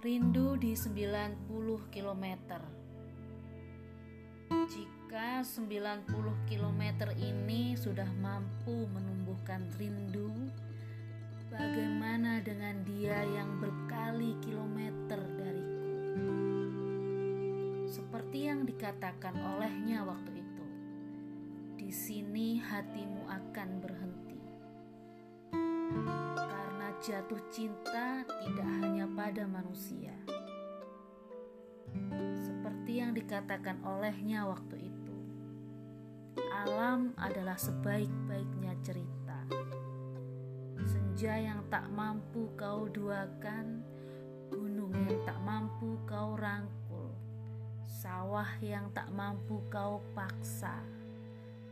Rindu di 90 km. Jika 90 km ini sudah mampu menumbuhkan rindu, bagaimana dengan dia yang berkali kilometer dariku? Seperti yang dikatakan olehnya waktu itu, di sini hatimu akan berhenti jatuh cinta tidak hanya pada manusia. Seperti yang dikatakan olehnya waktu itu, alam adalah sebaik-baiknya cerita. Senja yang tak mampu kau duakan, gunung yang tak mampu kau rangkul, sawah yang tak mampu kau paksa,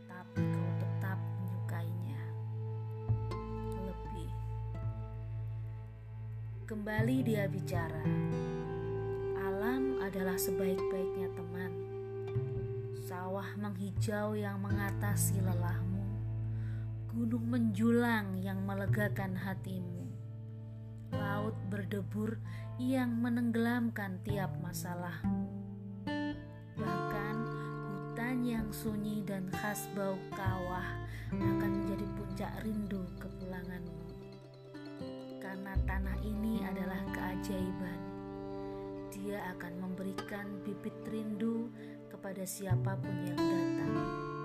tapi Kembali dia bicara. Alam adalah sebaik-baiknya teman. Sawah menghijau yang mengatasi lelahmu. Gunung menjulang yang melegakan hatimu. Laut berdebur yang menenggelamkan tiap masalahmu. Bahkan hutan yang sunyi dan khas bau kawah akan menjadi puncak rindu kepulanganmu tanah ini adalah keajaiban. Dia akan memberikan bibit rindu kepada siapa pun yang datang.